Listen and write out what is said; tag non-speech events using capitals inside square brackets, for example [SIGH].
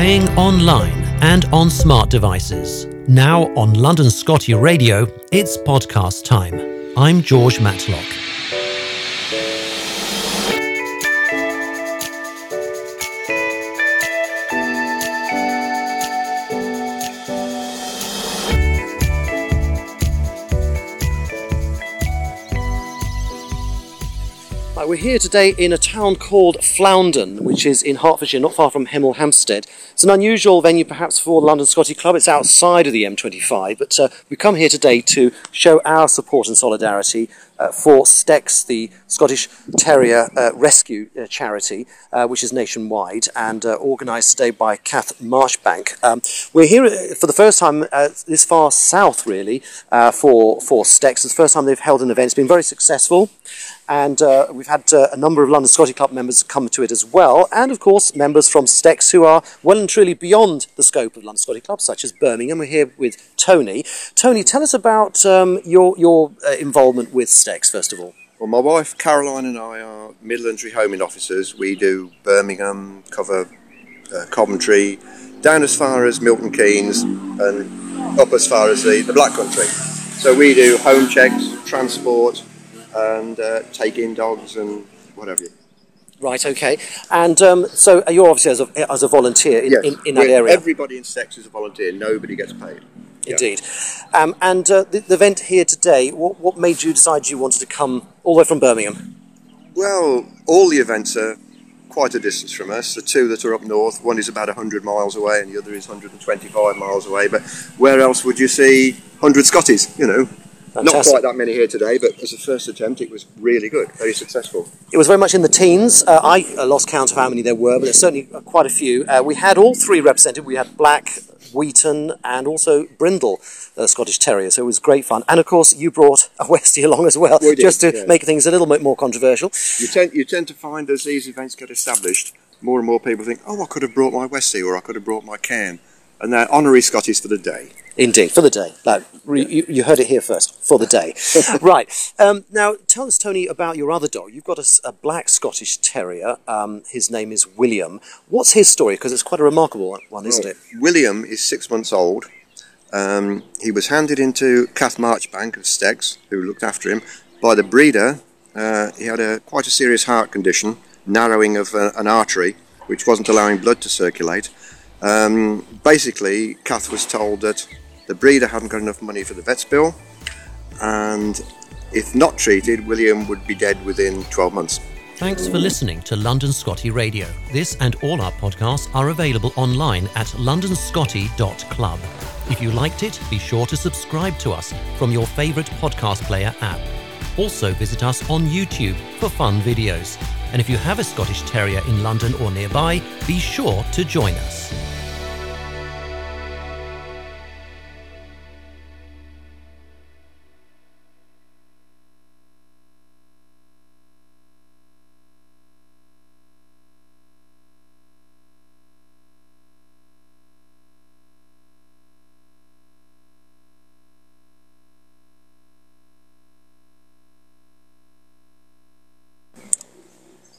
Playing online and on smart devices. Now on London Scotty Radio, it's podcast time. I'm George Matlock. We're here today in a town called Flaunden, which is in Hertfordshire, not far from Hemel Hempstead. It's an unusual venue, perhaps, for the London Scotty Club. It's outside of the M25, but uh, we come here today to show our support and solidarity uh, for STECS, the Scottish Terrier uh, Rescue uh, Charity, uh, which is nationwide and uh, organised today by Kath Marchbank. Um, we're here for the first time this far south, really, for, for STECS. It's the first time they've held an event. It's been very successful and uh, we've had uh, a number of London Scotty Club members come to it as well, and of course members from STECS who are well and truly beyond the scope of London Scotty Club, such as Birmingham. We're here with Tony. Tony, tell us about um, your your uh, involvement with STECS first of all. Well, my wife Caroline and I are Midlandry Homing Officers. We do Birmingham, cover uh, Coventry, down as far as Milton Keynes, and up as far as the, the Black Country. So we do home checks, transport, and uh, take in dogs and whatever. Right, okay. And um, so you're obviously as a, as a volunteer in, yes, in, in that area? Everybody in STECS is a volunteer, nobody gets paid. Indeed. Yeah. Um, and uh, the, the, event here today, what, what made you decide you wanted to come all the way from Birmingham? Well, all the events are quite a distance from us. The two that are up north, one is about 100 miles away and the other is 125 miles away. But where else would you see 100 Scotties, you know? Fantastic. Not quite that many here today, but as a first attempt, it was really good, very successful. It was very much in the teens. Uh, I lost count of how many there were, but there's certainly quite a few. Uh, we had all three represented. We had Black, Wheaten, and also Brindle, the Scottish Terrier. So it was great fun. And of course, you brought a [LAUGHS] Westie along as well, we just to yeah. make things a little bit more controversial. You tend, you tend to find as these events get established, more and more people think, oh, I could have brought my Westie or I could have brought my Cairn. And they're honorary Scotties for the day. Indeed, for the day. Like, you, you, heard it here first, for the day. [LAUGHS] right. Um, now, tell us, Tony, about your other dog. You've got a, a black Scottish Terrier. Um, his name is William. What's his story? Because it's quite a remarkable one, isn't well, it? William is six months old. Um, he was handed into Kath Marchbank of STECS, who looked after him, by the breeder. Uh, he had a quite a serious heart condition, narrowing of uh, an artery, which wasn't allowing blood to circulate. Um, basically, Kath was told that the breeder hadn't got enough money for the vet's bill, and if not treated, William would be dead within 12 months. Thanks for listening to London Scotty Radio. This and all our podcasts are available online at londonscotty.club. If you liked it, be sure to subscribe to us from your favourite podcast player app. Also, visit us on YouTube for fun videos. And if you have a Scottish Terrier in London or nearby, be sure to join us.